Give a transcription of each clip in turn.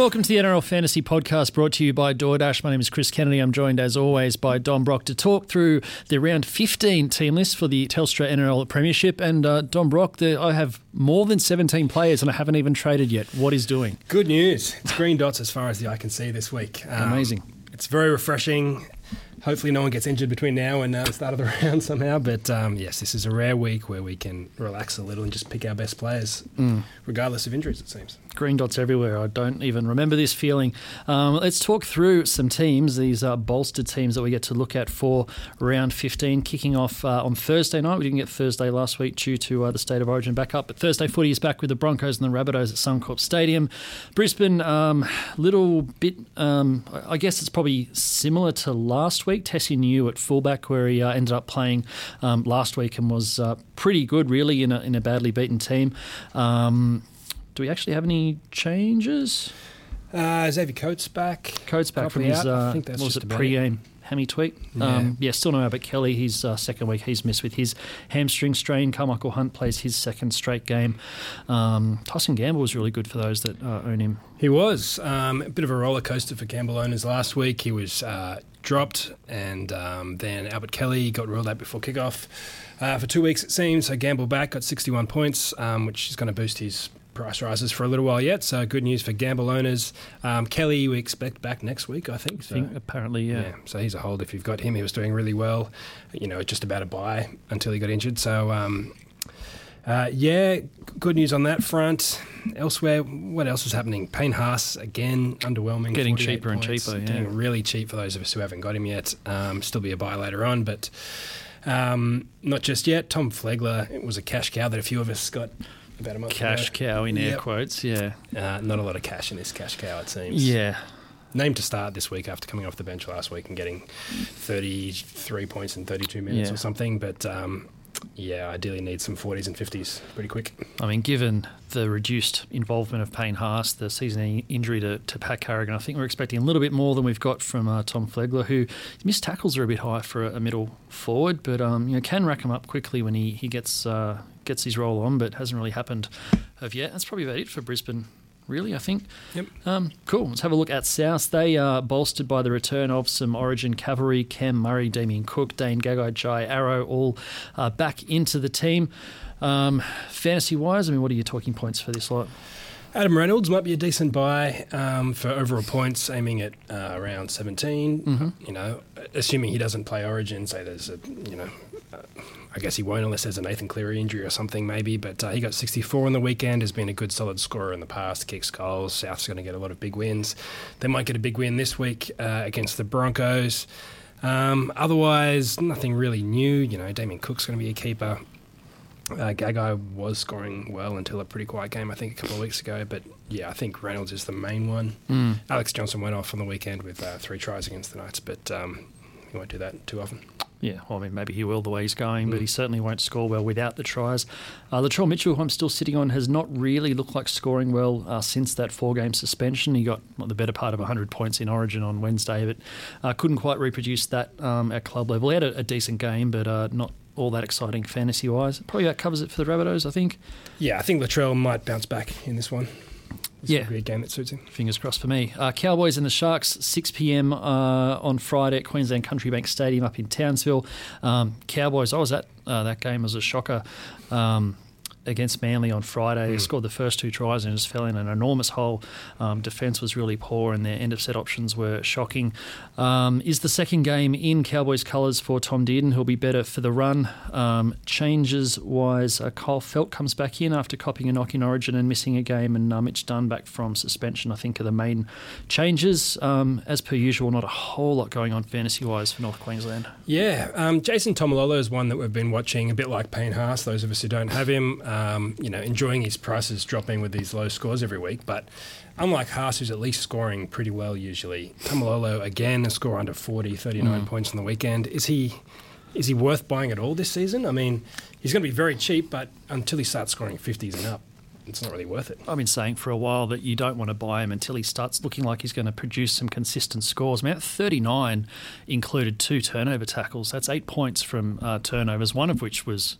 Welcome to the NRL Fantasy Podcast brought to you by DoorDash. My name is Chris Kennedy. I'm joined as always by Don Brock to talk through the round 15 team list for the Telstra NRL Premiership. And uh, Don Brock, the, I have more than 17 players and I haven't even traded yet. What is doing? Good news. It's green dots as far as the eye can see this week. Um, Amazing. It's very refreshing hopefully no one gets injured between now and uh, the start of the round somehow. But um, yes, this is a rare week where we can relax a little and just pick our best players, mm. regardless of injuries. It seems green dots everywhere. I don't even remember this feeling. Um, let's talk through some teams. These are bolstered teams that we get to look at for round 15, kicking off uh, on Thursday night. We didn't get Thursday last week due to uh, the state of origin backup, but Thursday footy is back with the Broncos and the Rabbitohs at Suncorp Stadium. Brisbane, um, little bit. Um, I guess it's probably similar to last week. Tesi Niu at fullback, where he uh, ended up playing um, last week and was uh, pretty good, really, in a, in a badly beaten team. Um, do we actually have any changes? Uh, Xavier Coates back. Coates back from his uh, I think that's was it pre-game hammy tweak. Yeah. Um, yeah, still no Albert Kelly. His uh, second week he's missed with his hamstring strain. Karmichael Hunt plays his second straight game. Um, Tyson Gamble was really good for those that uh, own him. He was um, a bit of a roller coaster for Gamble owners last week. He was uh, dropped, and um, then Albert Kelly got ruled out before kickoff. Uh, for two weeks, it seems. So Gamble back got 61 points, um, which is going to boost his price rises for a little while yet. So good news for gamble owners. Um, Kelly, we expect back next week, I think. So, I think apparently, yeah. yeah. So he's a hold if you've got him. He was doing really well. You know, just about a buy until he got injured. So. Um, uh, yeah, good news on that front. Elsewhere, what else was happening? Payne Haas again, underwhelming. Getting cheaper points, and cheaper. Yeah. Getting really cheap for those of us who haven't got him yet. Um, still be a buy later on, but um, not just yet. Tom Flegler, it was a cash cow that a few of us got about a month cash ago. cow in air yep. quotes. Yeah, uh, not a lot of cash in this cash cow. It seems. Yeah. Named to start this week after coming off the bench last week and getting 33 points in 32 minutes yeah. or something, but um, yeah, ideally need some 40s and 50s pretty quick. I mean, given the reduced involvement of Payne Haas, the season injury to, to Pat Carrigan, I think we're expecting a little bit more than we've got from uh, Tom Flegler, who missed tackles are a bit high for a, a middle forward, but um, you know can rack them up quickly when he he gets uh, gets his role on, but hasn't really happened of yet. That's probably about it for Brisbane really, I think. Yep. Um, cool. Let's have a look at South. They are bolstered by the return of some Origin cavalry, Cam Murray, Damien Cook, Dane Gagai, Jai Arrow, all uh, back into the team. Um, fantasy wise, I mean, what are your talking points for this lot? Adam Reynolds might be a decent buy um, for overall points, aiming at uh, around 17. Mm-hmm. You know, assuming he doesn't play Origin, say there's a you know uh, I guess he won't unless there's a Nathan Cleary injury or something, maybe. But uh, he got 64 on the weekend, has been a good solid scorer in the past, kicks goals. South's going to get a lot of big wins. They might get a big win this week uh, against the Broncos. Um, otherwise, nothing really new. You know, Damien Cook's going to be a keeper. Uh, Gagai was scoring well until a pretty quiet game, I think, a couple of weeks ago. But yeah, I think Reynolds is the main one. Mm. Alex Johnston went off on the weekend with uh, three tries against the Knights, but um, he won't do that too often. Yeah, well, I mean, maybe he will the way he's going, mm. but he mm. certainly won't score well without the tries. Uh, Latrell Mitchell, who I'm still sitting on, has not really looked like scoring well uh, since that four game suspension. He got the better part of 100 points in Origin on Wednesday, but uh, couldn't quite reproduce that um, at club level. He had a, a decent game, but uh, not all that exciting fantasy wise. Probably that covers it for the Rabbitohs, I think. Yeah, I think Latrell might bounce back in this one. It's yeah, a game that suits him. Fingers crossed for me. Uh, Cowboys and the Sharks, 6 p.m. Uh, on Friday at Queensland Country Bank Stadium up in Townsville. Um, Cowboys, I was at uh, that game as a shocker. Um, against Manly on Friday. Mm. Scored the first two tries and just fell in an enormous hole. Um, defence was really poor and their end of set options were shocking. Um, is the second game in Cowboys colours for Tom Dearden, who'll be better for the run. Um, changes wise, uh, Kyle Feldt comes back in after copying a knock in Origin and missing a game, and uh, Mitch Dunn back from suspension, I think, are the main changes. Um, as per usual, not a whole lot going on fantasy wise for North Queensland. Yeah, um, Jason Taumalolo is one that we've been watching a bit like Payne Haas, those of us who don't have him um, you know, enjoying his prices dropping with these low scores every week. But unlike Haas, who's at least scoring pretty well usually, Taumalolo again a score under 40, 39 mm. points on the weekend. Is he is he worth buying at all this season? I mean, he's going to be very cheap, but until he starts scoring 50s and up, it's not really worth it. I've been saying for a while that you don't want to buy him until he starts looking like he's going to produce some consistent scores. Man, 39 included two turnover tackles. That's eight points from uh, turnovers, one of which was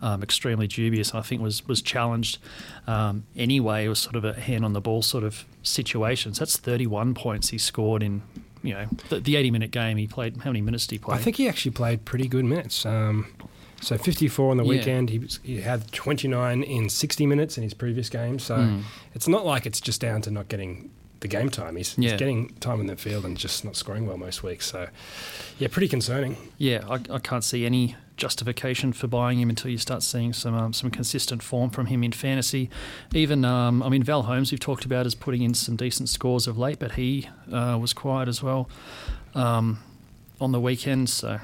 um, extremely dubious. I think was was challenged um, anyway. It was sort of a hand on the ball sort of situation. So that's 31 points he scored in you know the, the 80 minute game. He played how many minutes did he play? I think he actually played pretty good minutes. Um, so 54 on the Yeah. weekend. He, was, he had 29 in 60 minutes in his previous game. So Mm. it's not like it's just down to not getting the game time. He's, he's getting time in the field and just not scoring well most weeks. So, yeah, pretty concerning. Yeah, I, I can't see any justification for buying him until you start seeing some um, some consistent form from him in fantasy. Even um, I mean Val Holmes, we've talked about is putting in some decent scores of late, but he uh, was quiet as well um, on the weekend. So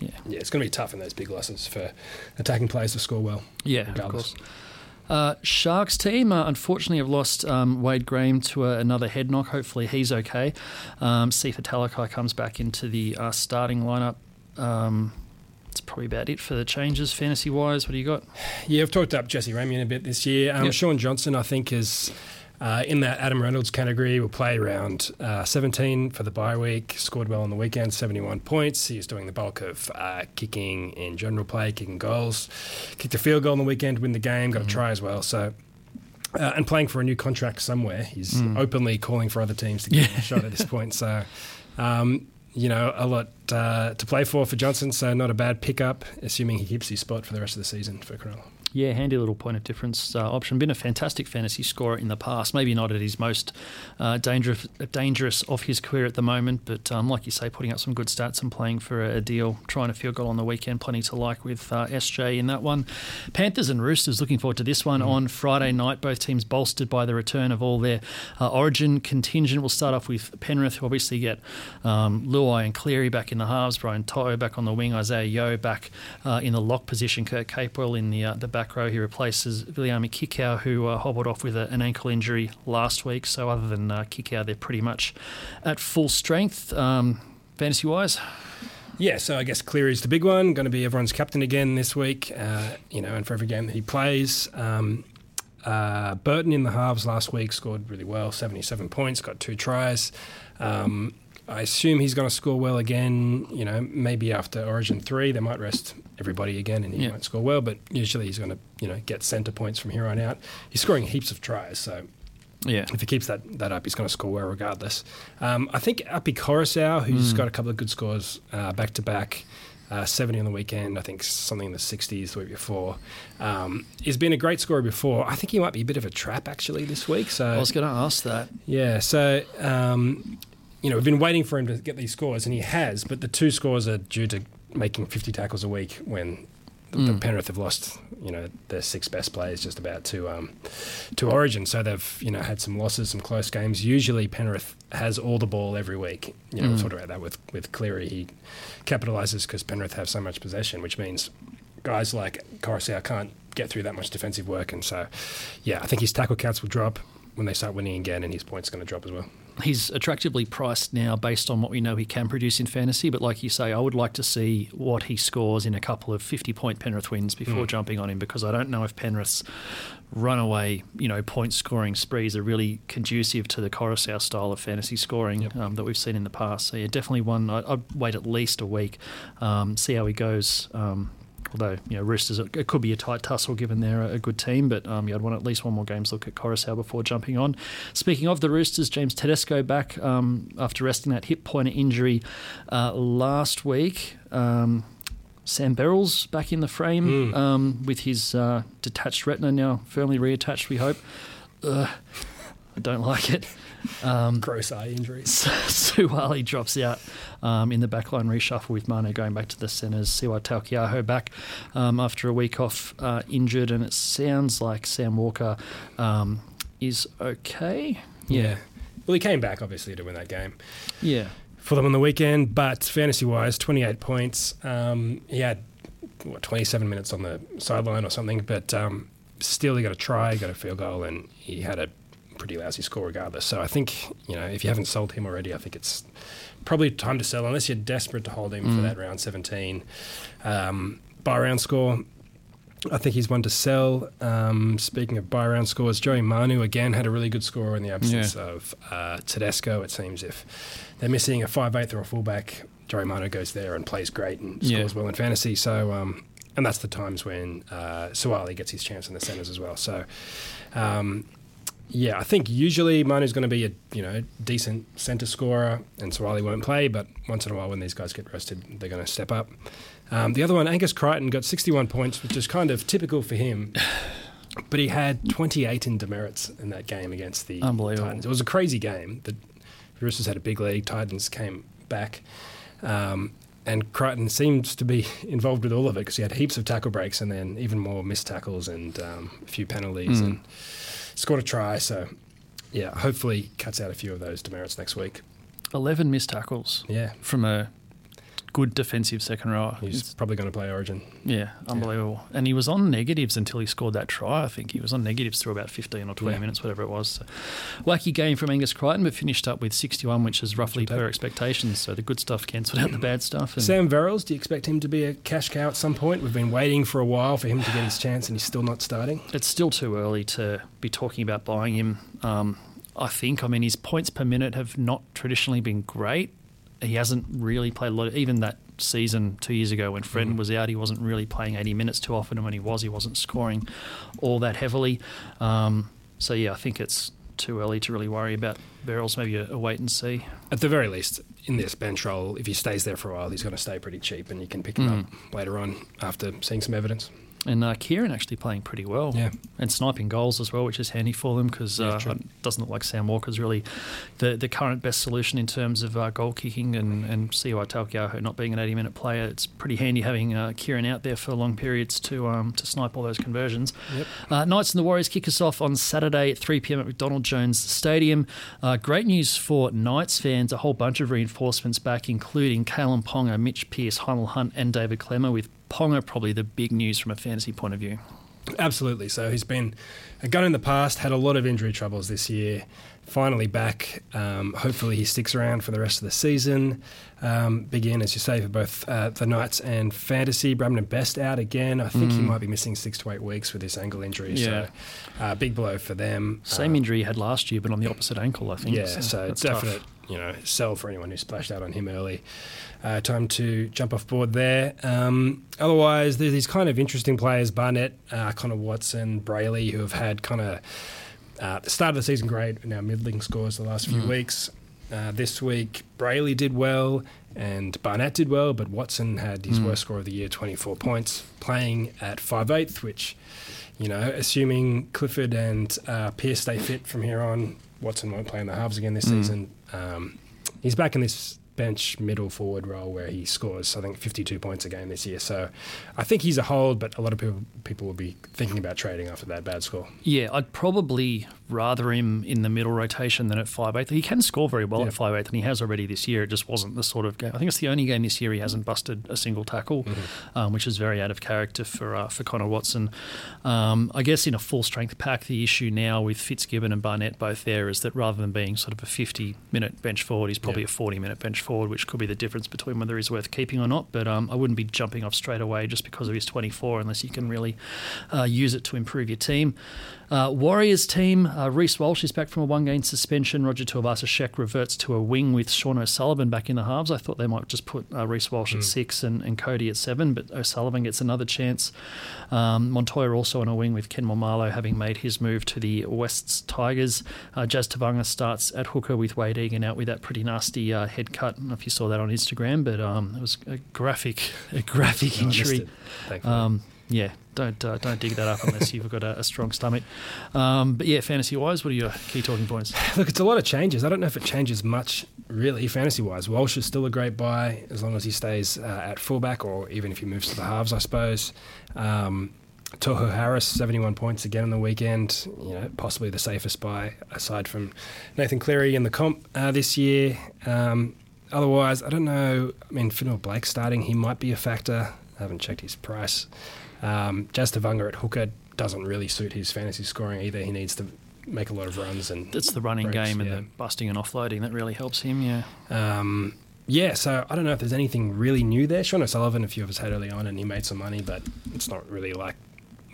yeah, Yeah, it's going to be tough in those big losses for attacking players to score well. yeah, of course. Uh, Sharks team uh, unfortunately have lost um, Wade Graham to a, another head knock. Hopefully he's okay. Um, Sifa Talakai comes back into the uh, starting lineup. Um, that's probably about it for the changes fantasy wise. What do you got? Yeah, I've talked up Jesse Ramien a bit this year. Um, Yep. Shaun Johnson, I think, is uh, in that Adam Reynolds category. Will play around uh, 17 for the bye week. Scored well on the weekend, 71 points. He's doing the bulk of uh, kicking in general play, kicking goals. Kicked a field goal on the weekend, win the game, got a try as well. So. Uh, and playing for a new contract somewhere, he's Mm. openly calling for other teams to get him a shot at this point. So, um, you know, a lot uh, to play for for Johnson. So not a bad pickup, assuming he keeps his spot for the rest of the season for Cronulla. Yeah, handy little point of difference uh, option. Been a fantastic fantasy scorer in the past. Maybe not at his most uh, dangerous dangerous of his career at the moment, but um, like you say, putting up some good stats and playing for a, a deal, trying to field goal on the weekend. Plenty to like with uh, SJ in that one. Panthers and Roosters looking forward to this one on Friday night. Both teams bolstered by the return of all their uh, Origin contingent. We'll start off with Penrith, who obviously get um, Luai and Cleary back in the halves, Brian To'o back on the wing, Isaah Yeo back uh, in the lock position, Kurt Capewell in the uh, the back row. He replaces Viliami Kikau, who uh, hobbled off with a, an ankle injury last week. So other than uh, Kikau, they're pretty much at full strength. Um, Fantasy wise, Yeah, so I guess Cleary's the big one. Going to be everyone's captain again this week. Uh, you know, and for every game that he plays. Um, uh, Burton in the halves last week scored really well, seventy-seven points, got two tries. Um, I assume he's going to score well again. You know, maybe after Origin three, they might rest everybody again, and he Yeah. won't score well. But usually, he's going to you know get centre points from here on out. He's scoring heaps of tries, so yeah, if he keeps that, that up, he's going to score well regardless. Um, I think Api Koroisau, who's Mm. got a couple of good scores uh, back to back, uh, 70 on the weekend, I think something in the 60s the week before, um, he's been a great scorer before. I think he might be a bit of a trap actually this week. So I was going to ask that. yeah, so um, you know we've been waiting for him to get these scores, and he has. But the two scores are due to making 50 tackles a week when the, the Mm. Penrith have lost, you know, their six best players just about to um, to Origin. So they've you know had some losses, some close games. Usually Penrith has all the ball every week. You know, Mm. we've talked about that with with Cleary. He capitalises because Penrith have so much possession, which means guys like Koroisau can't get through that much defensive work. And so, yeah, I think his tackle counts will drop when they start winning again, and his points going to drop as well. He's attractively priced now based on what we know he can produce in fantasy. But like you say, I would like to see what he scores in a couple of 50 point Penrith wins before Mm. jumping on him because I don't know if Penrith's runaway, you know, point scoring sprees are really conducive to the Koroisau style of fantasy scoring Yep. um, that we've seen in the past. So yeah, definitely one. I, I'd wait at least a week, um, see how he goes. Um, Although you know Roosters, it could be a tight tussle given they're a good team, but um, yeah, I'd want at least one more games look at Koroisau before jumping on. Speaking of the Roosters, James Tedesco back um, after resting that hip pointer injury uh, last week. Um, Sam Verrills back in the frame Mm. um, with his uh, detached retina now firmly reattached. We hope. Ugh, I don't like it. Um, Gross eye injuries. Suaalii drops out um, in the backline reshuffle with Manu going back to the centres. Siwa Taukeiaho back um, after a week off uh, injured, and it sounds like Sam Walker um, is okay. Yeah. Well, he came back obviously to win that game Yeah. for them on the weekend, but fantasy wise, 28 points. Um, he had what 27 minutes on the sideline or something, but um, still he got a try, got a field goal, and he had a pretty lousy score regardless. So I think you know if you haven't sold him already, I think it's probably time to sell unless you're desperate to hold him for Mm. that round 17 um, buy round score. I think he's one to sell. Um, speaking of buy round scores, Joey Manu again had a really good score in the absence Yeah. of uh, Tedesco. It seems if they're missing a five eighth or a fullback, Joey Manu goes there and plays great and Yeah. scores well in fantasy. So, um, and that's the times when uh, Suaalii gets his chance in the centres as well. So, um, yeah, I think usually Manu's going to be a you know decent centre scorer, and Suaalii won't play. But once in a while, when these guys get rested, they're going to step up. Um, the other one, Angus Crichton, got 61 points, which is kind of typical for him. But he had 28 in demerits in that game against the. Titans. It was a crazy game. The Roosters had a big lead. Titans came back. Um, and Crichton seems to be involved with all of it because he had heaps of tackle breaks and then even more missed tackles and um, a few penalties Mm. and scored a try. So, yeah, hopefully cuts out a few of those demerits next week. 11 missed tackles Yeah, from a good defensive second rower. he's It's- probably going to play Origin. yeah, unbelievable. And he was on negatives until he scored that try, I think. He was on negatives through about 15 or 20 Yeah. minutes, whatever it was. So, wacky game from Angus Crichton, but finished up with 61, which is roughly per expectations. So the good stuff cancelled out the bad stuff. And Sam Verrills, do you expect him to be a cash cow at some point? We've been waiting for a while for him to get his chance and he's still not starting. it's still too early to be talking about buying him. Um, I think. I mean, his points per minute have not traditionally been great. He hasn't really played a lot. even that season two years ago when Fred Mhm. was out, he wasn't really playing 80 minutes too often, and when he was, he wasn't scoring all that heavily. Um, so yeah, I think it's too early to really worry about Verrills. Maybe a, a wait and see. At the very least, in this bench role, if he stays there for a while, he's going to stay pretty cheap and you can pick him Mm. up later on after seeing some evidence. And uh, Kieran actually playing pretty well. Yeah. And sniping goals as well, which is handy for them because uh, it doesn't look like Sam Walker's really the, the current best solution in terms of uh, goal kicking and, and CY Taukeiaho not being an 80 minute player. It's pretty handy having uh, Kieran out there for long periods to um, to snipe all those conversions. Yep. Uh, Knights and the Warriors kick us off on Saturday at 3 pm at McDonald Jones Stadium. Uh, great news for Knights fans a whole bunch of reinforcements back, including Kalyn Ponga, Mitch Pearce, Hymel Hunt, and David Klemmer, with Ponga probably the big news from a fantasy point of view. Absolutely. So he's been a gun in the past, had a lot of injury troubles this year. Finally back. Um, hopefully he sticks around for the rest of the season. Um, big in, as you say, for both uh, the Knights and Fantasy. Bradman Best out again. I think he Mm. might be missing six to eight weeks with this ankle injury. Yeah. So uh, big blow for them. Same Um, injury he had last year, but on the opposite ankle, I think. Yeah, so that's tough. You know, sell for anyone who splashed out on him early. Uh, time to jump off board there. Um, otherwise, there's these kind of interesting players: Barnett, uh, Connor Watson, Brailey, who have had kind of uh, the start of the season great, and now middling scores the last few Mm. weeks. Uh, this week, Brailey did well and Barnett did well, but Watson had his Mm. worst score of the year, 24 points, playing at 5'8", which, you know, assuming Clifford and uh, Pearce stay fit from here on, Watson won't play in the halves again this Mm. season. Um, he's back in this bench middle forward role where he scores, I think, 52 points a game this year. So I think he's a hold, but a lot of people people will be thinking about trading after that bad score. Yeah, I'd probably rather him in the middle rotation than at 5'8". He can score very well Yeah. at 5'8", and he has already this year. It just wasn't the sort of game. I think it's the only game this year he hasn't busted a single tackle, Mm-hmm. um, which is very out of character for uh, for Connor Watson. Um, I guess in a full strength pack, the issue now with Fitzgibbon and Barnett both there is that rather than being sort of a 50 minute bench forward, he's probably Yeah. a 40 minute bench forward, which could be the difference between whether he's worth keeping or not. But um, I wouldn't be jumping off straight away just because of his 24 unless you can really uh, use it to improve your team. Uh, Warriors team, uh, Reece Walsh is back from a one game suspension. Roger Tuivasa-Sheck reverts to a wing with Sean O'Sullivan back in the halves. I thought they might just put uh, Reece Walsh at six and, and Kodi at seven, but O'Sullivan gets another chance. Um, Montoya also on a wing with Ken Maumalo having made his move to the Wests Tigers. Uh, Jazz Tevaga starts at hooker with Wade Egan out with that pretty nasty uh, head cut. I don't know if you saw that on Instagram, but um, it was a graphic, a graphic No, I missed injury. Yeah, don't uh, don't dig that up unless you've got a, a strong stomach. Um, but yeah, fantasy wise, what are your key talking points? Look, it's a lot of changes. I don't know if it changes much, really, fantasy wise. Walsh is still a great buy as long as he stays uh, at fullback or even if he moves to the halves, I suppose. Um, Tohu Harris, 71 points again on the weekend. You know, possibly the safest buy aside from Nathan Cleary in the comp uh, this year. Um, otherwise, I don't know. I mean, Fonua-Blake starting, he might be a factor. I haven't checked his price. Um, Jazz Tevaga at hooker doesn't really suit his fantasy scoring either. He needs to make a lot of runs and It's the running breaks, game and yeah. the busting and offloading that really helps him. Yeah. Um, yeah, so I don't know if there's anything really new there. Sean O'Sullivan, a few of us had early on, and he made some money, but it's not really like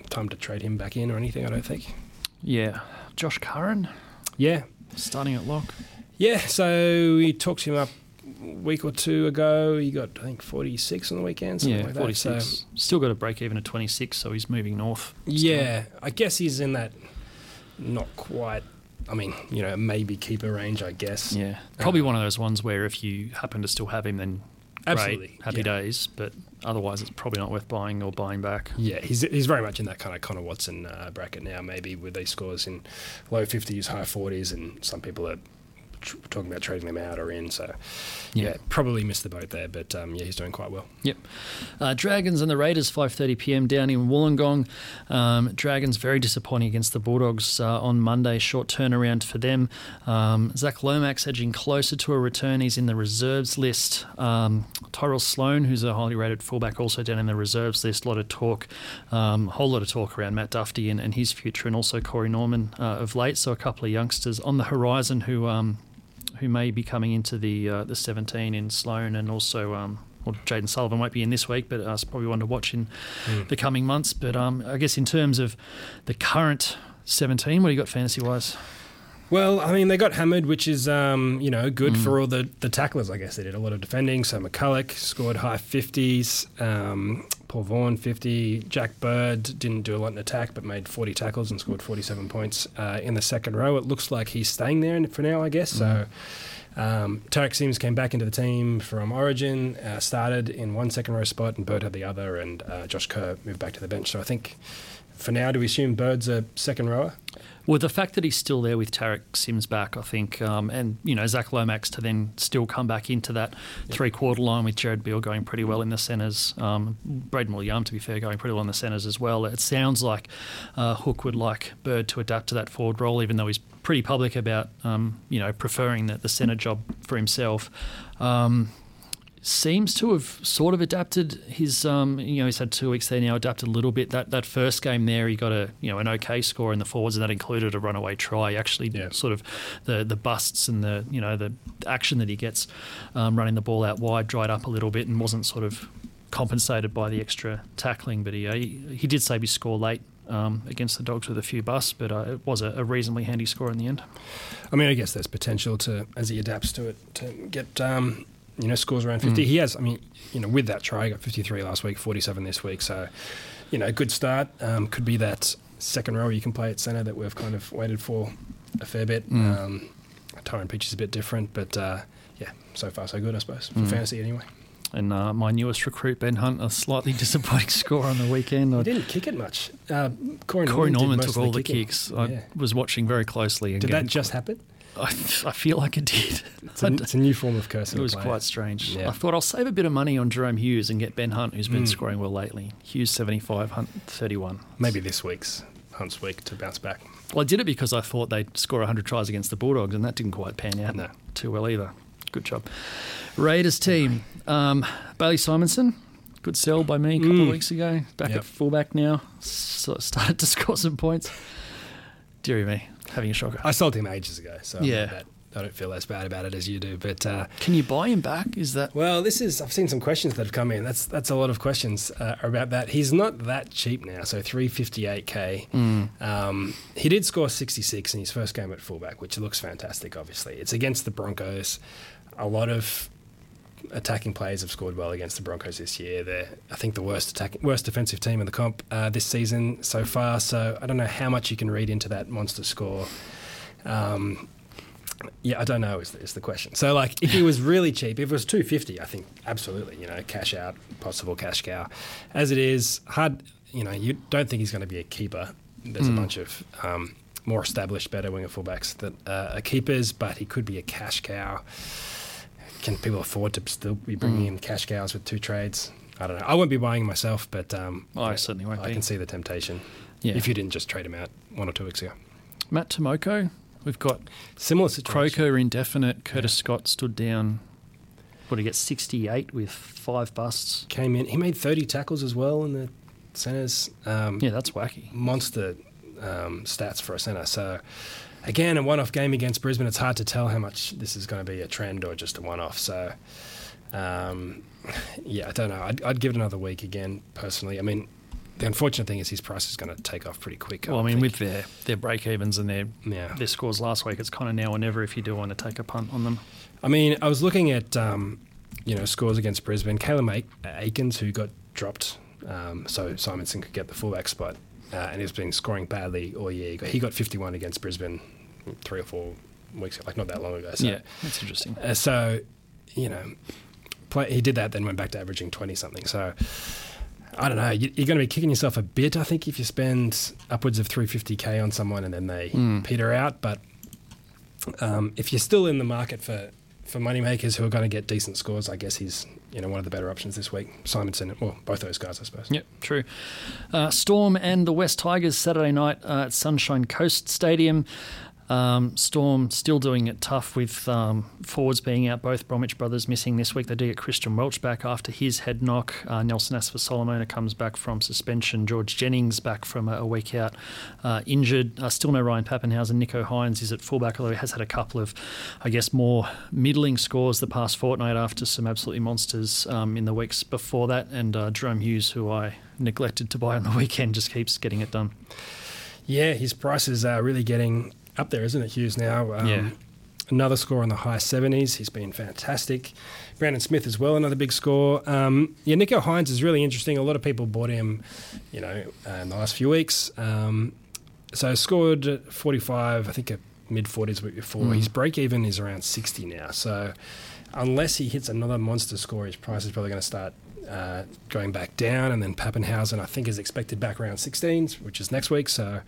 time to trade him back in or anything. I don't think. Yeah. Josh Curran Yeah, starting at lock. yeah. So we talked him up week or two ago. He got I think forty six on the weekend. Yeah, like 46. So, Still got a break even at 26, so he's moving north. yeah, I guess he's in that not quite. I mean, you know, maybe keeper range. I guess. Yeah. Probably one of those ones where if you happen to still have him, then Absolutely. great, happy yeah. days. But otherwise, it's probably not worth buying or buying back. Yeah, he's he's very much in that kind of Connor Watson uh, bracket now. Maybe with these scores in low fifties, high forties, and some people are tr- talking about trading them out or in. So yeah, Yeah. probably missed the boat there, but um, yeah, he's doing quite well. Yep. Uh, Dragons and the Raiders, 5:30 p.m. down in Wollongong. Um, Dragons very disappointing against the Bulldogs uh, on Monday. Short turnaround for them. Um, Zach Lomax edging closer to a return. He's in the reserves list. Um, Tyrell Sloan, who's a highly rated fullback, also down in the reserves list. A lot of talk, um, whole lot of talk around Matt Dufty and, and his future, and also Corey Norman uh, of late. So a couple of youngsters on the horizon who. Um, who may be coming into the uh, the 17 in Sloan and also um, well, Jayden Sullivan won't be in this week, but uh, it's probably one to watch in the coming months. But um, I guess in terms of the current 17, what do you got fantasy wise? Well, I mean, they got hammered, which is um, you know good Mm. for all the the tacklers. I guess they did a lot of defending. So McCullough scored high fifties. Um, Paul Vaughan fifty. Jack Bird didn't do a lot in attack, but made forty tackles and scored forty seven points uh, in the second row. It looks like he's staying there for now. I guess so. Um, Tariq Sims came back into the team from Origin, uh, started in one second row spot, and Bird had the other, and uh, Josh Kerr moved back to the bench. So I think for now, do we assume Bird's a second rower? Well, the fact that he's still there with Tariq Sims back, I think, um, and you know Zach Lomax to then still come back into that three quarter line with Jared Beale going pretty well in the centres. Um, Braden William, to be fair, going pretty well in the centres as well. It sounds like uh, Hook would like Bird to adapt to that forward role, even though he's pretty public about um, you know preferring the, the centre job for himself. Um, seems to have sort of adapted his um, you know he's had two weeks there now adapted a little bit. That that first game there he got a you know an okay score in the forwards and that included a runaway try. Actually Yeah. sort of the the busts and the you know the action that he gets um, running the ball out wide dried up a little bit and wasn't sort of compensated by the extra tackling. But he uh, he, he did save his score late um, against the dogs with a few busts but uh, it was a, a reasonably handy score in the end. I mean, I guess there's potential to, as he adapts to it, to get, um, you know, scores around 50. Mm. He has, I mean, you know, with that try, he got 53 last week, 47 this week. So, you know, good start. Um, could be that second row you can play at centre that we've kind of waited for a fair bit. Mm. Um, Tyrone Peachey is a bit different, but uh, yeah, so far so good, I suppose, for Mm. fantasy anyway. and uh, my newest recruit Ben Hunt a slightly disappointing score on the weekend He didn't kick it much. Uh, Corey, Corey Norman, Norman took all the kicking. kicks. I Yeah. was watching very closely. And Did that just happen? I, I feel like it did. It's a, it's a new form of curse. It was quite strange. Yeah. I thought I'll save a bit of money on Jahrome Hughes and get Ben Hunt, who's been Mm. scoring well lately. Hughes 75, Hunt 31. Maybe this week's Hunt's week to bounce back. Well, I did it because I thought they'd score 100 tries against the Bulldogs, and that didn't quite pan out No. too well either. Good job. Raiders team. Um, Bailey Simonsson, good sell by me a couple of Mm. weeks ago. Back Yep. at fullback now. So started to score some points. Deary me, having a shocker. I sold him ages ago, so Yeah. I don't feel as bad about it as you do. But uh, Can you buy him back? Is that well, this is I've seen some questions that have come in. That's that's a lot of questions uh, about that. He's not that cheap now, so three fifty eight k. Um, he did score sixty six in his first game at fullback, which looks fantastic. Obviously, it's against the Broncos. A lot of attacking players have scored well against the Broncos this year. They're, I think, the worst attacking, worst defensive team in the comp uh, this season so far. So I don't know how much you can read into that monster score. Um, yeah, I don't know is the, is the question. So like, if he was really cheap, if it was two fifty, I think absolutely, you know, cash out, possible cash cow. As it is, hard. You know, you don't think he's going to be a keeper. There's a Mm. bunch of um, more established, better winger fullbacks that uh, are keepers, but he could be a cash cow. Can people afford to still be bringing Mm. in cash cows with two trades? I don't know. I won't be buying myself, but um, I certainly won't I be. can see the temptation. Yeah. If you didn't just trade him out one or two weeks ago, Matt Timoko? We've got similar situation. Croker indefinite. Curtis Scott stood down. What did he get? 68 with five busts. came in. He made 30 tackles as well in the centres. Um, Yeah, that's wacky. Monster um, stats for a centre. So, again, a one off game against Brisbane. It's hard to tell how much this is going to be a trend or just a one off. So, um, yeah, I don't know. I'd, I'd give it another week again, personally. I mean, the unfortunate thing is his price is going to take off pretty quick. Well, I mean, with their their break evens and their yeah. their scores last week, it's kind of now or never if you do want to take a punt on them. I mean, I was looking at um, you know scores against Brisbane. Caleb Aekins, who got dropped, um, so Simonsson could get the fullback spot, uh, and he's been scoring badly all year. He got, he got 51 against Brisbane three or four weeks ago, like not that long ago. So, yeah, that's interesting. Uh, so, you know, play, he did that, then went back to averaging 20 something. So, I don't know. You're going to be kicking yourself a bit, I think, if you spend upwards of 350k on someone and then they mm. peter out. But um, if you're still in the market for for moneymakers who are going to get decent scores, I guess he's you know one of the better options this week. Simonsson, well, both those guys, I suppose. Yep, true. Uh, Storm and the Wests Tigers Saturday night uh, at Sunshine Coast Stadium. Um, Storm still doing it tough with um, forwards being out, both Bromwich brothers missing this week. They do get Christian Welch back after his head knock. Uh, Nelson Asofa-Solomona comes back from suspension. George Jennings back from a, a week out uh, injured. Uh, still no Ryan Papenhuyzen. Nicho Hynes is at fullback, although he has had a couple of, I guess, more middling scores the past fortnight after some absolutely monsters um, in the weeks before that. And uh, Jahrome Hughes, who I neglected to buy on the weekend, just keeps getting it done. Yeah, his prices are really getting up there, isn't it, Hughes? Now, um, yeah. Another score in the high 70s. He's been fantastic. Brandon Smith as well, another big score. Um, yeah, Nicho Hynes is really interesting. A lot of people bought him, you know, uh, in the last few weeks. Um, so scored 45, I think a mid 40s week before. Mm. His break even is around 60 now. So unless he hits another monster score, his price is probably going to start uh, going back down. And then Papenhuyzen, I think, is expected back around 16s, which is next week. So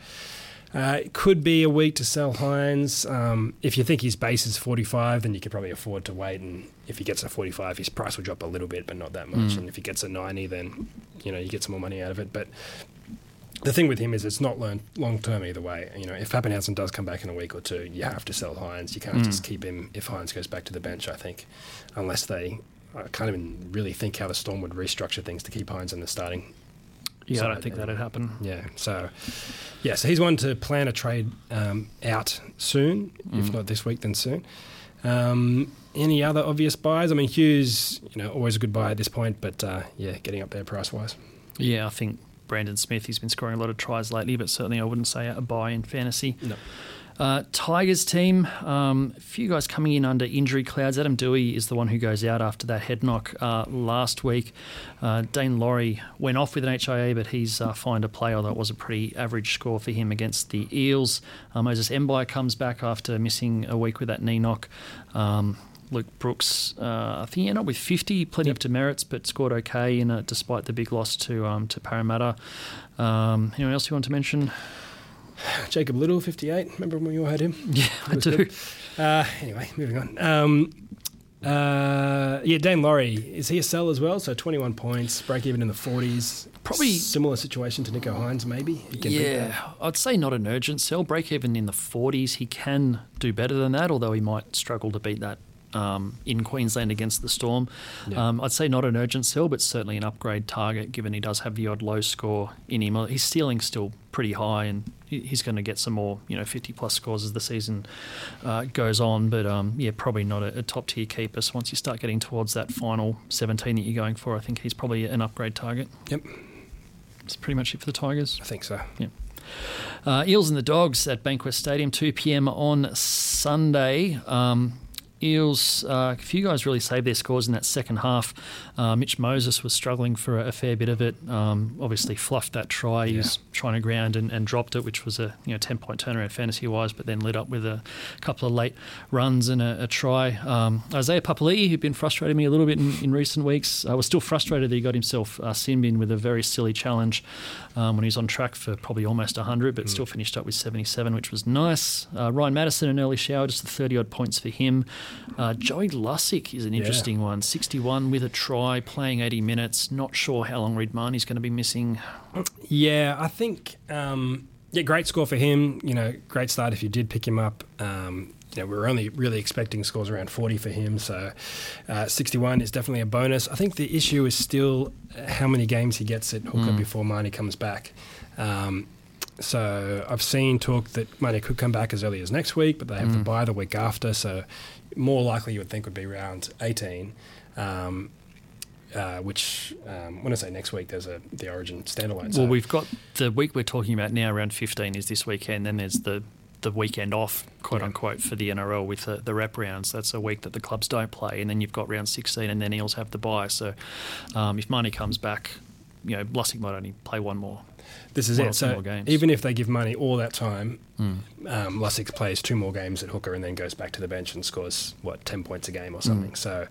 uh, it could be a week to sell Hynes. Um, if you think his base is 45, then you could probably afford to wait. And if he gets a 45, his price will drop a little bit, but not that much. Mm. And if he gets a 90, then you know you get some more money out of it. But the thing with him is it's not long term either way. You know, if Papenhuyzen does come back in a week or two, you have to sell Hynes. You can't mm. just keep him if Hynes goes back to the bench. I think, unless they I can't even really think how the Storm would restructure things to keep Hynes in the starting yeah, so I don't think that'd happen. Yeah, so yeah, so he's one to plan a trade um, out soon, mm. if not this week, then soon. Um, any other obvious buys? I mean, Hughes, you know, always a good buy at this point, but uh, yeah, getting up there price wise. Yeah, I think Brandon Smith, he's been scoring a lot of tries lately, but certainly I wouldn't say a buy in fantasy. No. Uh, Tigers team, um, a few guys coming in under injury clouds. Adam Doueihi is the one who goes out after that head knock uh, last week. Uh, Daine Laurie went off with an HIA, but he's uh, fine to play, although it was a pretty average score for him against the Eels. Uh, Moses Mbye comes back after missing a week with that knee knock. Um, Luke Brooks, uh, I think he ended up with 50, plenty yep. of demerits, but scored okay in a, despite the big loss to um, to Parramatta. Um, anyone else you want to mention? Jacob Liddle, 58. Remember when we all had him? Yeah, I do. Uh, anyway, moving on. Um, uh, yeah, Daine Laurie, is he a sell as well? So 21 points, break even in the 40s. Probably similar situation to Nicho Hynes, maybe. Yeah, I'd say not an urgent sell. Break even in the 40s. He can do better than that, although he might struggle to beat that um, in Queensland against the Storm. Yeah. Um, I'd say not an urgent sell, but certainly an upgrade target given he does have the odd low score in him. His ceiling's still pretty high, and he's going to get some more, you know, 50 plus scores as the season uh, goes on. But um, yeah, probably not a, a top tier keeper. So once you start getting towards that final 17 that you're going for, I think he's probably an upgrade target. Yep. That's pretty much it for the Tigers. I think so. Yeah. Uh, Eels and the Dogs at Bankwest Stadium, 2 p.m. on Sunday. Um, Eels, uh, a few guys really saved their scores in that second half. Uh, Mitch Moses was struggling for a, a fair bit of it. Um, obviously, fluffed that try. He was trying to ground and, and, dropped it, which was a you know ten point turnaround fantasy wise, but then lit up with a couple of late runs and a, a try. Um, Isaiah Papali'i, who'd been frustrating me a little bit in, in recent weeks, I uh, was still frustrated that he got himself uh, sin bin with a very silly challenge um, when he was on track for probably almost 100, but mm. still finished up with 77, which was nice. Uh, Ryan Matterson, an early shower, just the 30 odd points for him. Uh, Joey Lussick is an interesting yeah. one. 61 with a try, playing 80 minutes. Not sure how long Reed Mahoney's going to be missing. Yeah, I think. Um, yeah, great score for him. You know, great start if you did pick him up. Um, you know, we were only really expecting scores around 40 for him, so uh, 61 is definitely a bonus. I think the issue is still how many games he gets at hooker mm. before Mahoney comes back. Um, so I've seen talk that Mahoney could come back as early as next week, but they have mm. to buy the week after, so more likely you would think would be around 18. Um, uh, which um, when I say next week, there's a the Origin standalone. Well, we've got the week we're talking about now, around 15 is this weekend. Then there's the the weekend off, quote Yeah. unquote, for the NRL with the, the rep rounds. That's a week that the clubs don't play, and then you've got round 16, and then Eels have the bye. So um, if money comes back, you know, Lussick might only play one more. This is or it. So even if they give money all that time, Mm. um, Lussick plays two more games at hooker and then goes back to the bench and scores what ten points a game or something. Mm. So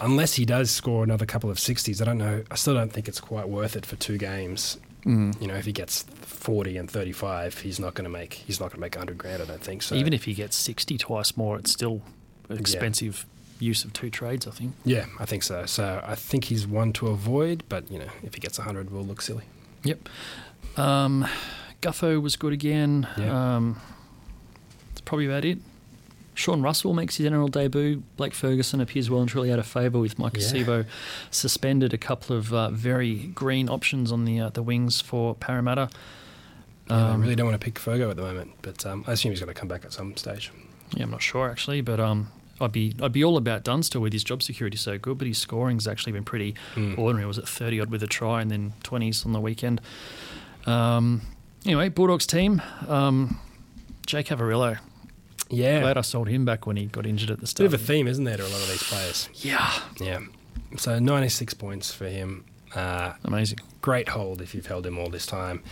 unless he does score another couple of sixties, I don't know. I still don't think it's quite worth it for two games. Mm. You know, if he gets forty and thirty-five, he's not going to make he's not going to make hundred grand. I don't think so. Even if he gets 60 twice more, it's still expensive use of two trades, I think. yeah, I think so. So I think he's one to avoid. But you know, if he gets hundred, we'll look silly. Yep. Um, Guffo was good again. Yeah. Um, that's probably about it. Sean Russell makes his NRL debut. Blake Ferguson appears well and truly out of favour with Mike Yeah. Suspended. A couple of uh, very green options on the uh, the wings for Parramatta. Yeah, I Um, really don't want to pick Fergo at the moment, but um, I assume he's going to come back at some stage. Yeah, I'm not sure actually, but um, I'd be I'd be all about Dunster with his job security so good, but his scoring's actually been pretty Mm. ordinary. Was at 30 odd with a try and then 20s on the weekend. Um, anyway, Bulldogs team, um, Jake Averillo. Yeah, Glad I sold him back when he got injured at the start. bit of a theme, isn't there, to a lot of these players? yeah, Yeah. So 96 points for him. Uh, amazing. great hold if you've held him all this time.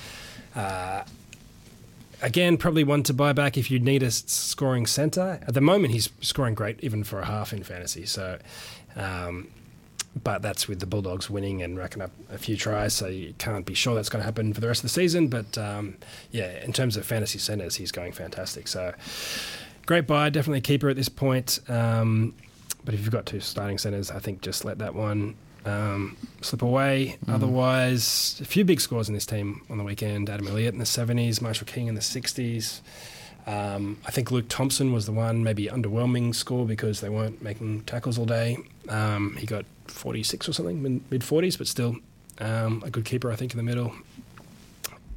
Uh, again, probably one to buy back if you need a scoring centre. At the moment, he's scoring great even for a half in fantasy. So, um, but that's with the Bulldogs winning and racking up a few tries, so you can't be sure that's going to happen for the rest of the season. But um, yeah, in terms of fantasy centres, he's going fantastic. So, great buy, definitely a keeper at this point. Um, but if you've got two starting centres, I think just let that one um, slip away. Mhm. Otherwise, a few big scores in this team on the weekend. Adam Elliott in the 70s, Marshall King in the 60s. Um, I think Luke Thompson was the one, maybe underwhelming score because they weren't making tackles all day. Um, he got 46 or something, mid 40s, but still um, a good keeper, I think, in the middle.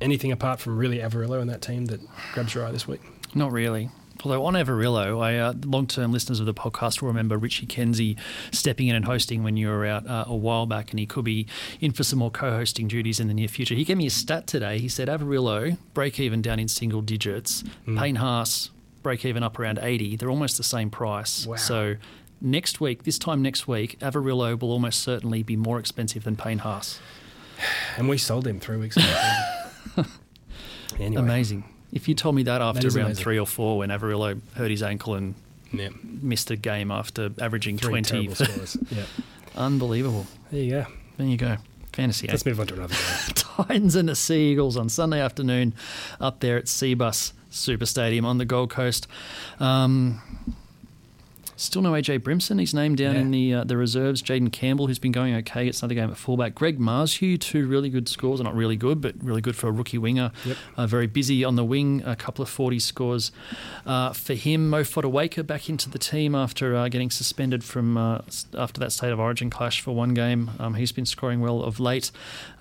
Anything apart from really Averillo in that team that grabs your eye this week? Not really. Although on Averillo, I, uh, long-term listeners of the podcast will remember Richie Kenzie stepping in and hosting when you were out uh, a while back, and he could be in for some more co-hosting duties in the near future. He gave me a stat today. He said Averillo break even down in single digits, Mm. Payne Haas break even up around eighty. They're almost the same price. Wow. So next week, this time next week, Averillo will almost certainly be more expensive than Payne Haas. And we sold him three weeks ago. anyway, Amazing. If you told me that after is round amazing. three or four, when Averillo hurt his ankle and Yeah, missed a game after averaging three 20. terrible scores. Yeah, Unbelievable. there you go. There you go. Fantasy. eh? Let's move on to another game. Titans and the Sea Eagles on Sunday afternoon up there at Cbus Super Stadium on the Gold Coast. Um, still no AJ Brimson. He's named down Yeah. in the uh, the reserves. Jayden Campbell, who's been going okay, gets another game at fullback. Greg Marzhew, two really good scores. Not really good, but really good for a rookie winger. Yep. Uh, very busy on the wing. A couple of 40 scores uh, for him. Mo Fotuaika back into the team after uh, getting suspended from uh, after that state of origin clash for one game. Um, he's been scoring well of late.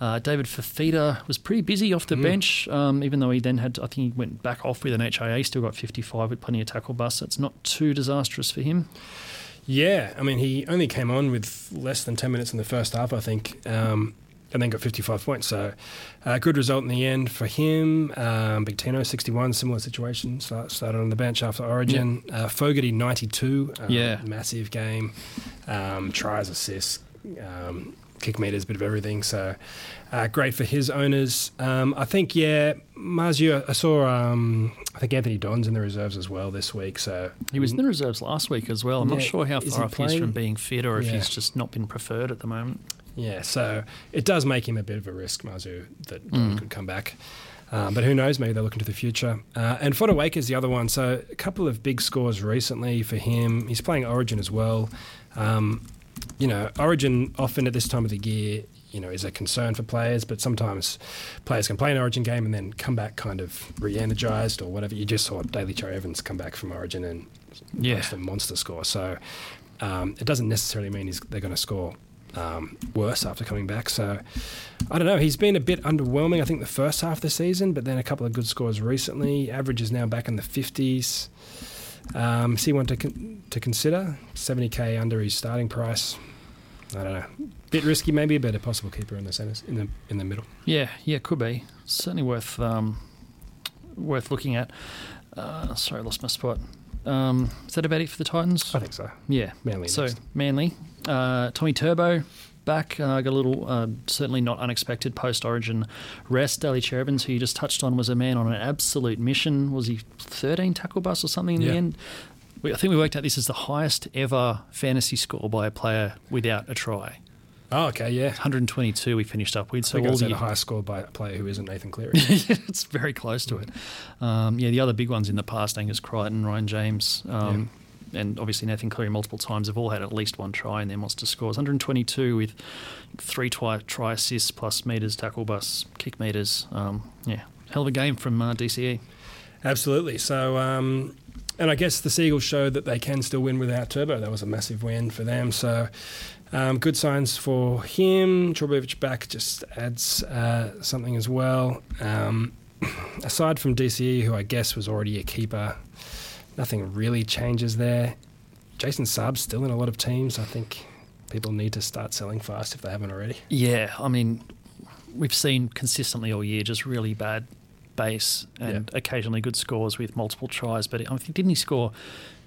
Uh, David Fifita was pretty busy off the Mm. bench, um, even though he then had, I think he went back off with an HIA, still got 55 with plenty of tackle busts. So it's not too disastrous for him. Yeah, I mean, he only came on with less than 10 minutes in the first half, I think, um, and then got 55 points. So, uh, good result in the end for him. Um, Big Tino, 61, similar situation. Start, started on the bench after Origin. Uh, Fogarty, 92. Um, Yeah. Massive game. Um, tries, assists, um, kick meters, bit of everything. So, uh, great for his owners. Um, I think, yeah, Marzhew, I saw, um, I think Anthony Don's in the reserves as well this week. So, He was in the reserves last week as well. I'm not sure how far off he is from being fit or if Yeah. he's just not been preferred at the moment. Yeah, so it does make him a bit of a risk, Marzhew, that Mm. could come back. Um, but who knows? Maybe they're looking to the future. Uh, and Fotuaika is the other one. So a couple of big scores recently for him. He's playing Origin as well. Um, you know, Origin often at this time of the year, you know, is a concern for players. But sometimes players can play an Origin game and then come back kind of re-energized or whatever. You just saw Daly Cherry Evans come back from Origin and Yeah. post a monster score. So um, it doesn't necessarily mean he's, they're going to score um, worse after coming back. So I don't know. He's been a bit underwhelming. I think the first half of the season, but then a couple of good scores recently. Average is now back in the fifties. Um, see one to con- to consider. Seventy k under his starting price. I don't know. Bit risky, maybe a better possible keeper in the centres in the in the middle. Yeah, yeah, could be certainly worth um, worth looking at. Uh, sorry, I lost my spot. Um, is that about it for the Titans? I think so. Yeah, Manly So next. Manly, uh, Tommy Turbo back. Uh, got a little, uh, certainly not unexpected post Origin rest. Daly Cherry-Evans, who you just touched on, was a man on an absolute mission. Was he 13 tackle bus or something in Yeah. the end? We, I think we worked out this is the highest ever fantasy score by a player without a try. Oh, okay, yeah. 122 we finished up with. I So think all the at a high score by a player who isn't Nathan Cleary. it's very close to it. Um, yeah, the other big ones in the past, Angus Crichton, Ryan James, um, and obviously Nathan Cleary multiple times have all had at least one try in their monster scores. 122 with three try, try assists plus meters, tackle bus, kick meters. Um, yeah, hell of a game from uh, DCE. Absolutely. So, um, and I guess the Seagulls showed that they can still win without Turbo. That was a massive win for them. So, um, good signs for him. Trbojevic back just adds uh, something as well. Um, aside from DCE, who I guess was already a keeper, nothing really changes there. Jason Saab's still in a lot of teams. I think people need to start selling fast if they haven't already. Yeah, I mean, we've seen consistently all year just really bad base and occasionally good scores with multiple tries. But I think didn't he score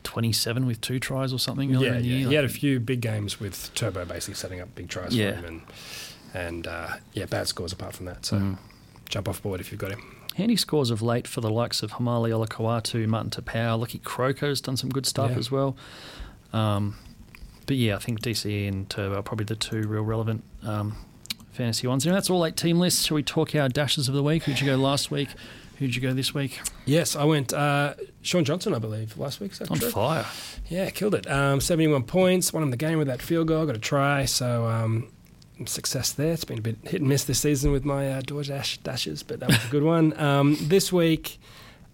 27 with two tries or something earlier Yeah, in the yeah. year? he had a few big games with Turbo basically setting up big tries Yeah. for him, and and uh, yeah, bad scores apart from that. So Mm. jump off board if you've got him. Handy scores of late for the likes of Haumole Olakau'atu, Martin Taupau, Lucky Croker's done some good stuff Yeah. as well. Um, but yeah, I think DCE and Turbo are probably the two real relevant um, fantasy ones. And that's all eight team lists. Shall we talk our dashes of the week? Who'd you go last week? Who'd you go this week? Yes, I went uh, Shaun Johnson, I believe, last week. On true? fire. Yeah, killed it. Um, Seventy-one points, won him the game with that field goal. Got a try, so um, success there. It's been a bit hit and miss this season with my uh, DoorDash dashes, but that was a good one. Um, this week.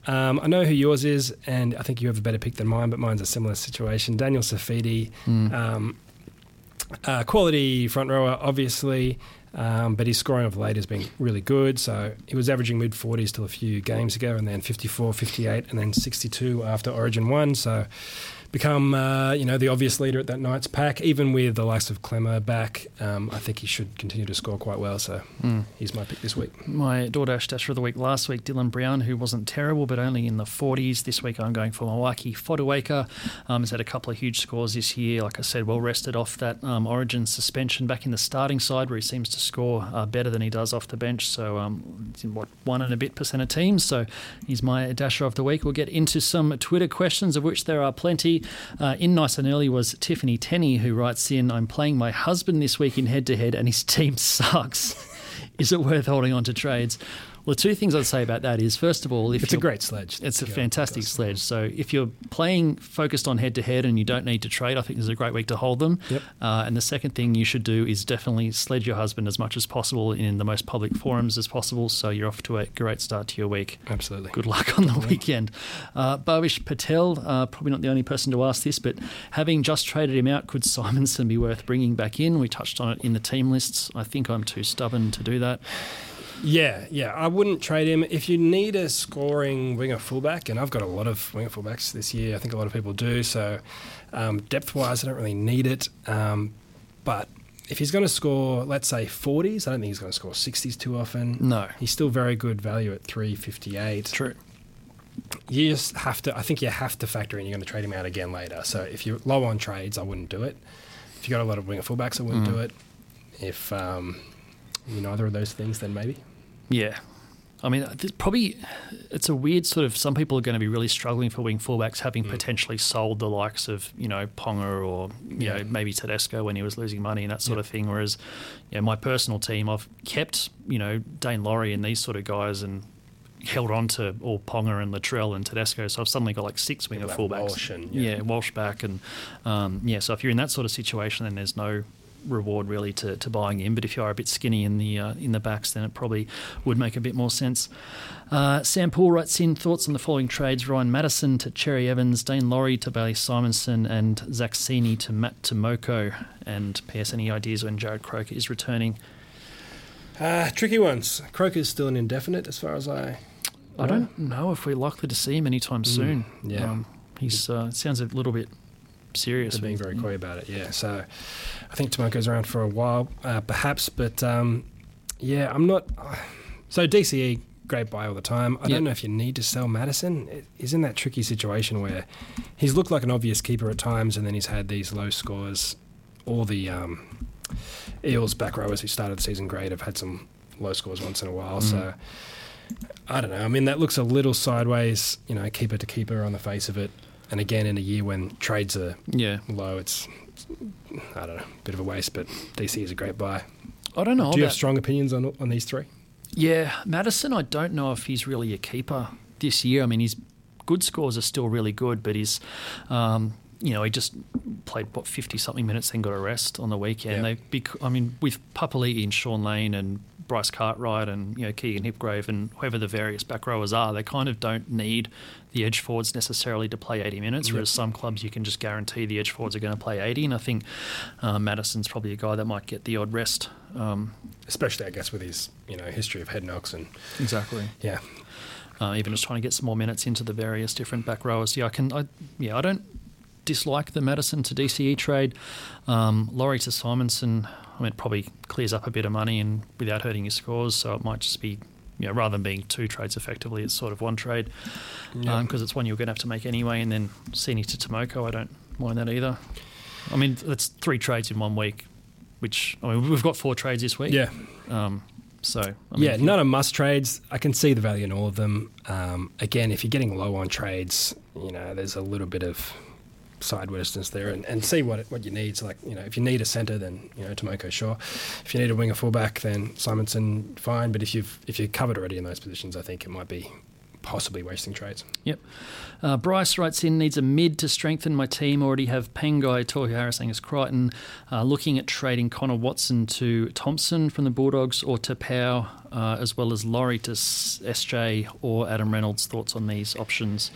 Um, I know who yours is, and I think you have a better pick than mine, but mine's a similar situation. Daniel Saifiti, Mm. Um, uh, quality front rower, obviously, um, but his scoring of late has been really good. So he was averaging mid 40s till a few games ago, and then 54, 58, and then 62 after Origin 1. So become, uh, you know, the obvious leader at that Knights pack. Even with the likes of Klemmer back, um, I think he should continue to score quite well. So Mm. he's my pick this week. My DoorDash Dasher of the Week last week, Dylan Brown, who wasn't terrible but only in the 40s. This week I'm going for Moeaki Fotuaika. Um, has had a couple of huge scores this year. Like I said, well rested off that um, Origin suspension back in the starting side where he seems to score uh, better than he does off the bench. So, um, it's in what, one and a bit percent of teams. So he's my Dasher of the Week. We'll get into some Twitter questions, of which there are plenty. Uh, in nice and early was Tiffany Tenney, who writes in, I'm playing my husband this week in head to head and his team sucks. Is it worth holding on to trades? Well, the two things I'd say about that is, first of all, if It's a great sledge. it's a fantastic sledge. So if you're playing focused on head to head and you don't need to trade, I think this is a great week to hold them. Yep. Uh, and the second thing you should do is definitely sledge your husband as much as possible in the most public forums as possible. So you're off to a great start to your week. Absolutely. Good luck on the weekend. Uh, Bhavish Patel, uh, probably not the only person to ask this, but having just traded him out, could Simonsson be worth bringing back in? We touched on it in the team lists. I think I'm too stubborn to do that. Yeah, yeah. I wouldn't trade him. If you need a scoring winger fullback, and I've got a lot of winger fullbacks this year, I think a lot of people do. So, um, depth wise, I don't really need it. Um, but if he's going to score, let's say 40s, I don't think he's going to score 60s too often. No. He's still very good value at 358. True. You just have to, I think you have to factor in you're going to trade him out again later. So, if you're low on trades, I wouldn't do it. If you got a lot of winger fullbacks, I wouldn't Mm. do it. If um, you neither of those things, then maybe. Yeah. I mean, there's probably it's a weird sort of. Some people are going to be really struggling for wing fullbacks, having Mm. potentially sold the likes of you know Ponga or you Yeah. know maybe Tedesco when he was losing money and that sort Yeah. of thing. Whereas, you know, my personal team, I've kept you know Dane Laurie and these sort of guys and held on to all Ponga and Latrell and Tedesco. So I've suddenly got like six winger fullbacks. Walsh and- yeah. yeah. Walsh back and um, yeah. So if you're in that sort of situation, then there's no reward really to, to buying in. But if you are a bit skinny in the uh, in the backs, then it probably would make a bit more sense. Uh, Sam Poole writes in thoughts on the following trades: Ryan Matterson to Cherry Evans, Dane Laurie to Bailey Simonsson, and Zach Sini to Matt Timoko. And PS, any ideas when Jarrod Croker is returning? Uh, tricky ones. Croker's still an indefinite, as far as I. I don't know if we're likely to see him anytime soon. yeah. um, he's uh, sounds a little bit serious. They're being very coy about it. Yeah. So I think Timoko's around for a while, uh, perhaps, but um, yeah, I'm not. so DCE. Great buy all the time. I Yeah. don't know if you need to sell Matterson. He's in that tricky situation where he's looked like an obvious keeper at times, and then he's had these low scores. All the um, Eels back rowers who started the season great have had some low scores once in a while. Mm. So I don't know. I mean, that looks a little sideways, you know, keeper to keeper on the face of it. And again, in a year when trades are Yeah, low, it's, it's I don't know, a bit of a waste. But DC is a great buy. I don't know. Do you have strong opinions on on these three? Yeah, Matterson, I don't know if he's really a keeper this year. I mean, his good scores are still really good, but he's, um, you know, he just played, what, 50 something minutes, then got a rest on the weekend. Yeah. They, bec- I mean, with Papali'i and Shaun Lane and Bryce Cartwright and, you know, Keegan Hipgrave and whoever the various back rowers are, they kind of don't need the edge forwards necessarily to play 80 minutes, Yep. whereas some clubs you can just guarantee the edge forwards are going to play 80. And I think uh, Matterson's probably a guy that might get the odd rest. Um, Especially, I guess, with his you know history of head knocks and exactly. yeah, uh, even just trying to get some more minutes into the various different back rowers. Yeah, I can. I, yeah, I don't dislike the Matterson to DCE trade. Um, Laurie to Simonsson. I mean, it probably clears up a bit of money and without hurting your scores. So it might just be. You know, rather than being two trades effectively, it's sort of one trade because Yeah. it's one you're going to have to make anyway. And then Sini to Timoko, I don't mind that either. I mean, that's three trades in one week, which I mean, we've got four trades this week. yeah, Um, so I mean, yeah. None are must trades. I can see the value in all of them. Um, again, if you're getting low on trades, you know, there's a little bit of sidewaysness there, and, and see what what you need. So, like, you know, if you need a centre, then you know, Timoko, sure. If you need a winger fullback, then Simonsson, fine. But if you've if you're covered already in those positions, I think it might be possibly wasting trades. Yep. Uh, Bryce writes in needs a mid to strengthen my team. Already have Pangai, Tohu Harris, Angus Crichton. Uh, looking at trading Connor Watson to Thompson from the Bulldogs or to Pow, uh, as well as Laurie to SJ or Adam Reynolds. Thoughts on these options?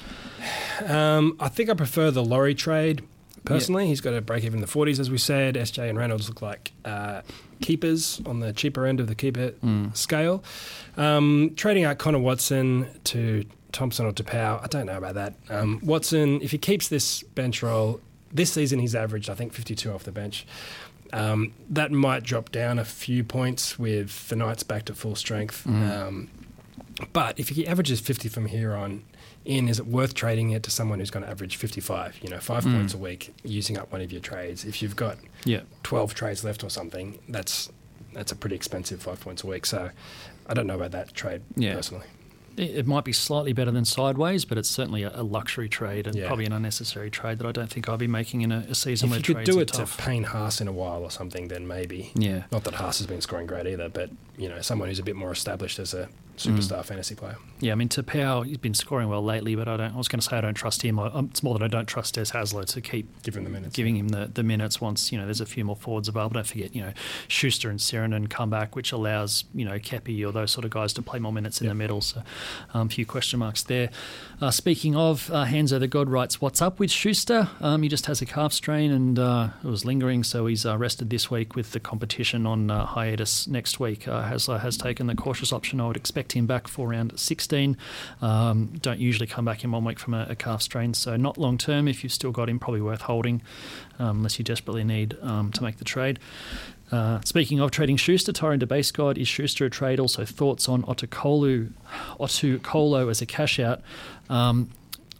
Um, I think I prefer the Laurie trade personally. He's got a break even in the 40s, as we said. SJ and Reynolds look like uh, keepers on the cheaper end of the keeper Mm. scale. Um, trading out Connor Watson to Thompson or to Pow, I don't know about that. Um, Watson, if he keeps this bench role, this season he's averaged, I think, 52 off the bench. Um, that might drop down a few points with the Knights back to full strength. Mm. Um, but if he averages 50 from here on in, is it worth trading it to someone who's going to average 55? You know, five Mm. points a week, using up one of your trades. If you've got Yeah. 12 trades left or something, that's that's a pretty expensive five points a week. So I don't know about that trade Yeah. personally. It might be slightly better than sideways, but it's certainly a, luxury trade and Yeah. probably an unnecessary trade that I don't think I'll be making in a, a season If where you could do it to. Payne Haas in a while or something, then maybe. yeah. Not that Haas has been scoring great either, but you know, someone who's a bit more established as a superstar Mm. fantasy player. Yeah, I mean, Taupau, he's been scoring well lately, but I don't. I was going to say I don't trust him. I, um, it's more that I don't trust Des Hasler to keep him the minutes. giving him the, the minutes once you know there's a few more forwards available. Don't forget, you know, Schuster and Sirenen come back, which allows you know Keppie or those sort of guys to play more minutes in Yep. the middle. So, um, a few question marks there. Uh, speaking of, uh, Hanzo the God writes, "What's up with Schuster? Um, he just has a calf strain and uh, it was lingering, so he's uh, rested this week with the competition on uh, hiatus next week. Uh, Hasler has taken the cautious option. I would expect him back for round 16. Um, don't usually come back in one week from a, a calf strain, so not long term. If you've still got him, probably worth holding, um, unless you desperately need um, to make the trade. Uh, speaking of trading Schuster, Tyron Base God, is Schuster a trade? Also, thoughts on Otukolu, Otukolo as a cash out. Um,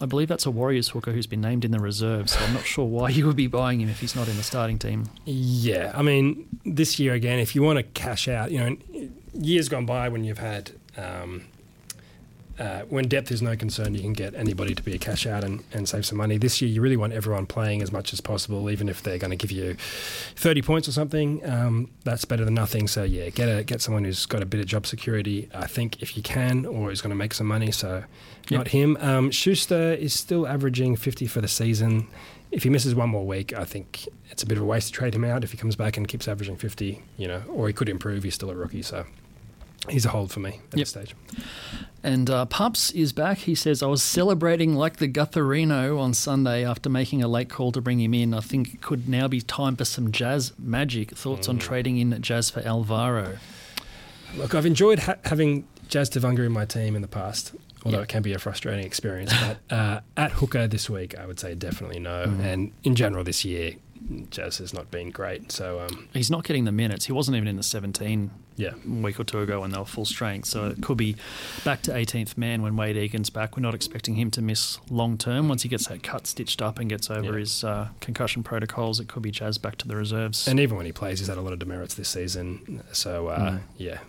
I believe that's a Warriors hooker who's been named in the reserve, so I'm not sure why you would be buying him if he's not in the starting team. Yeah, I mean, this year again, if you want to cash out, you know, years gone by when you've had, um, uh, when depth is no concern, you can get anybody to be a cash out and, and save some money. This year, you really want everyone playing as much as possible, even if they're going to give you 30 points or something. Um, that's better than nothing. So, yeah, get a, get someone who's got a bit of job security, I think, if you can, or is going to make some money. So, Yep. not him. Um, Schuster is still averaging 50 for the season. If he misses one more week, I think it's a bit of a waste to trade him out. If he comes back and keeps averaging 50, you know, or he could improve, he's still a rookie. So he's a hold for me at Yep. this stage. And uh, Pups is back. He says, I was celebrating like the Gutherino on Sunday after making a late call to bring him in. I think it could now be time for some Jazz magic. Thoughts on trading in Jazz for Alvaro? Look, I've enjoyed ha- having Jazz Tevaga in my team in the past. although it can be a frustrating experience. But uh, at hooker this week, I would say definitely no. Mhm. And in general this year, Jazz has not been great. So um, He's not getting the minutes. He wasn't even in the 17 yeah, a week or two ago when they were full strength. So it could be back to 18th man when Wayde Egan's back. We're not expecting him to miss long term. Once he gets that cut stitched up and gets over Yeah. his uh, concussion protocols, it could be Jazz back to the reserves. and even when he plays, he's had a lot of demerits this season. So uh, Mm. yeah,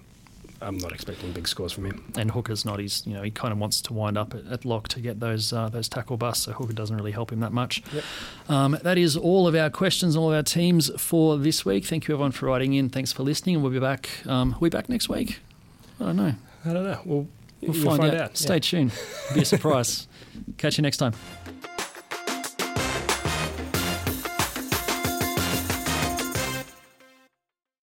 I'm not expecting big scores from him. and Hooker's not. He's you know he kind of wants to wind up at, at lock to get those uh, those tackle busts. So Hooker doesn't really help him that much. Yep. Um, that is all of our questions, all of our teams for this week. Thank you everyone for writing in. Thanks for listening, and we'll be back. Um, we back next week? I don't know. I don't know. We'll, We'll you'll find, out. Yeah. Stay tuned. It'll be a surprise. Catch you next time.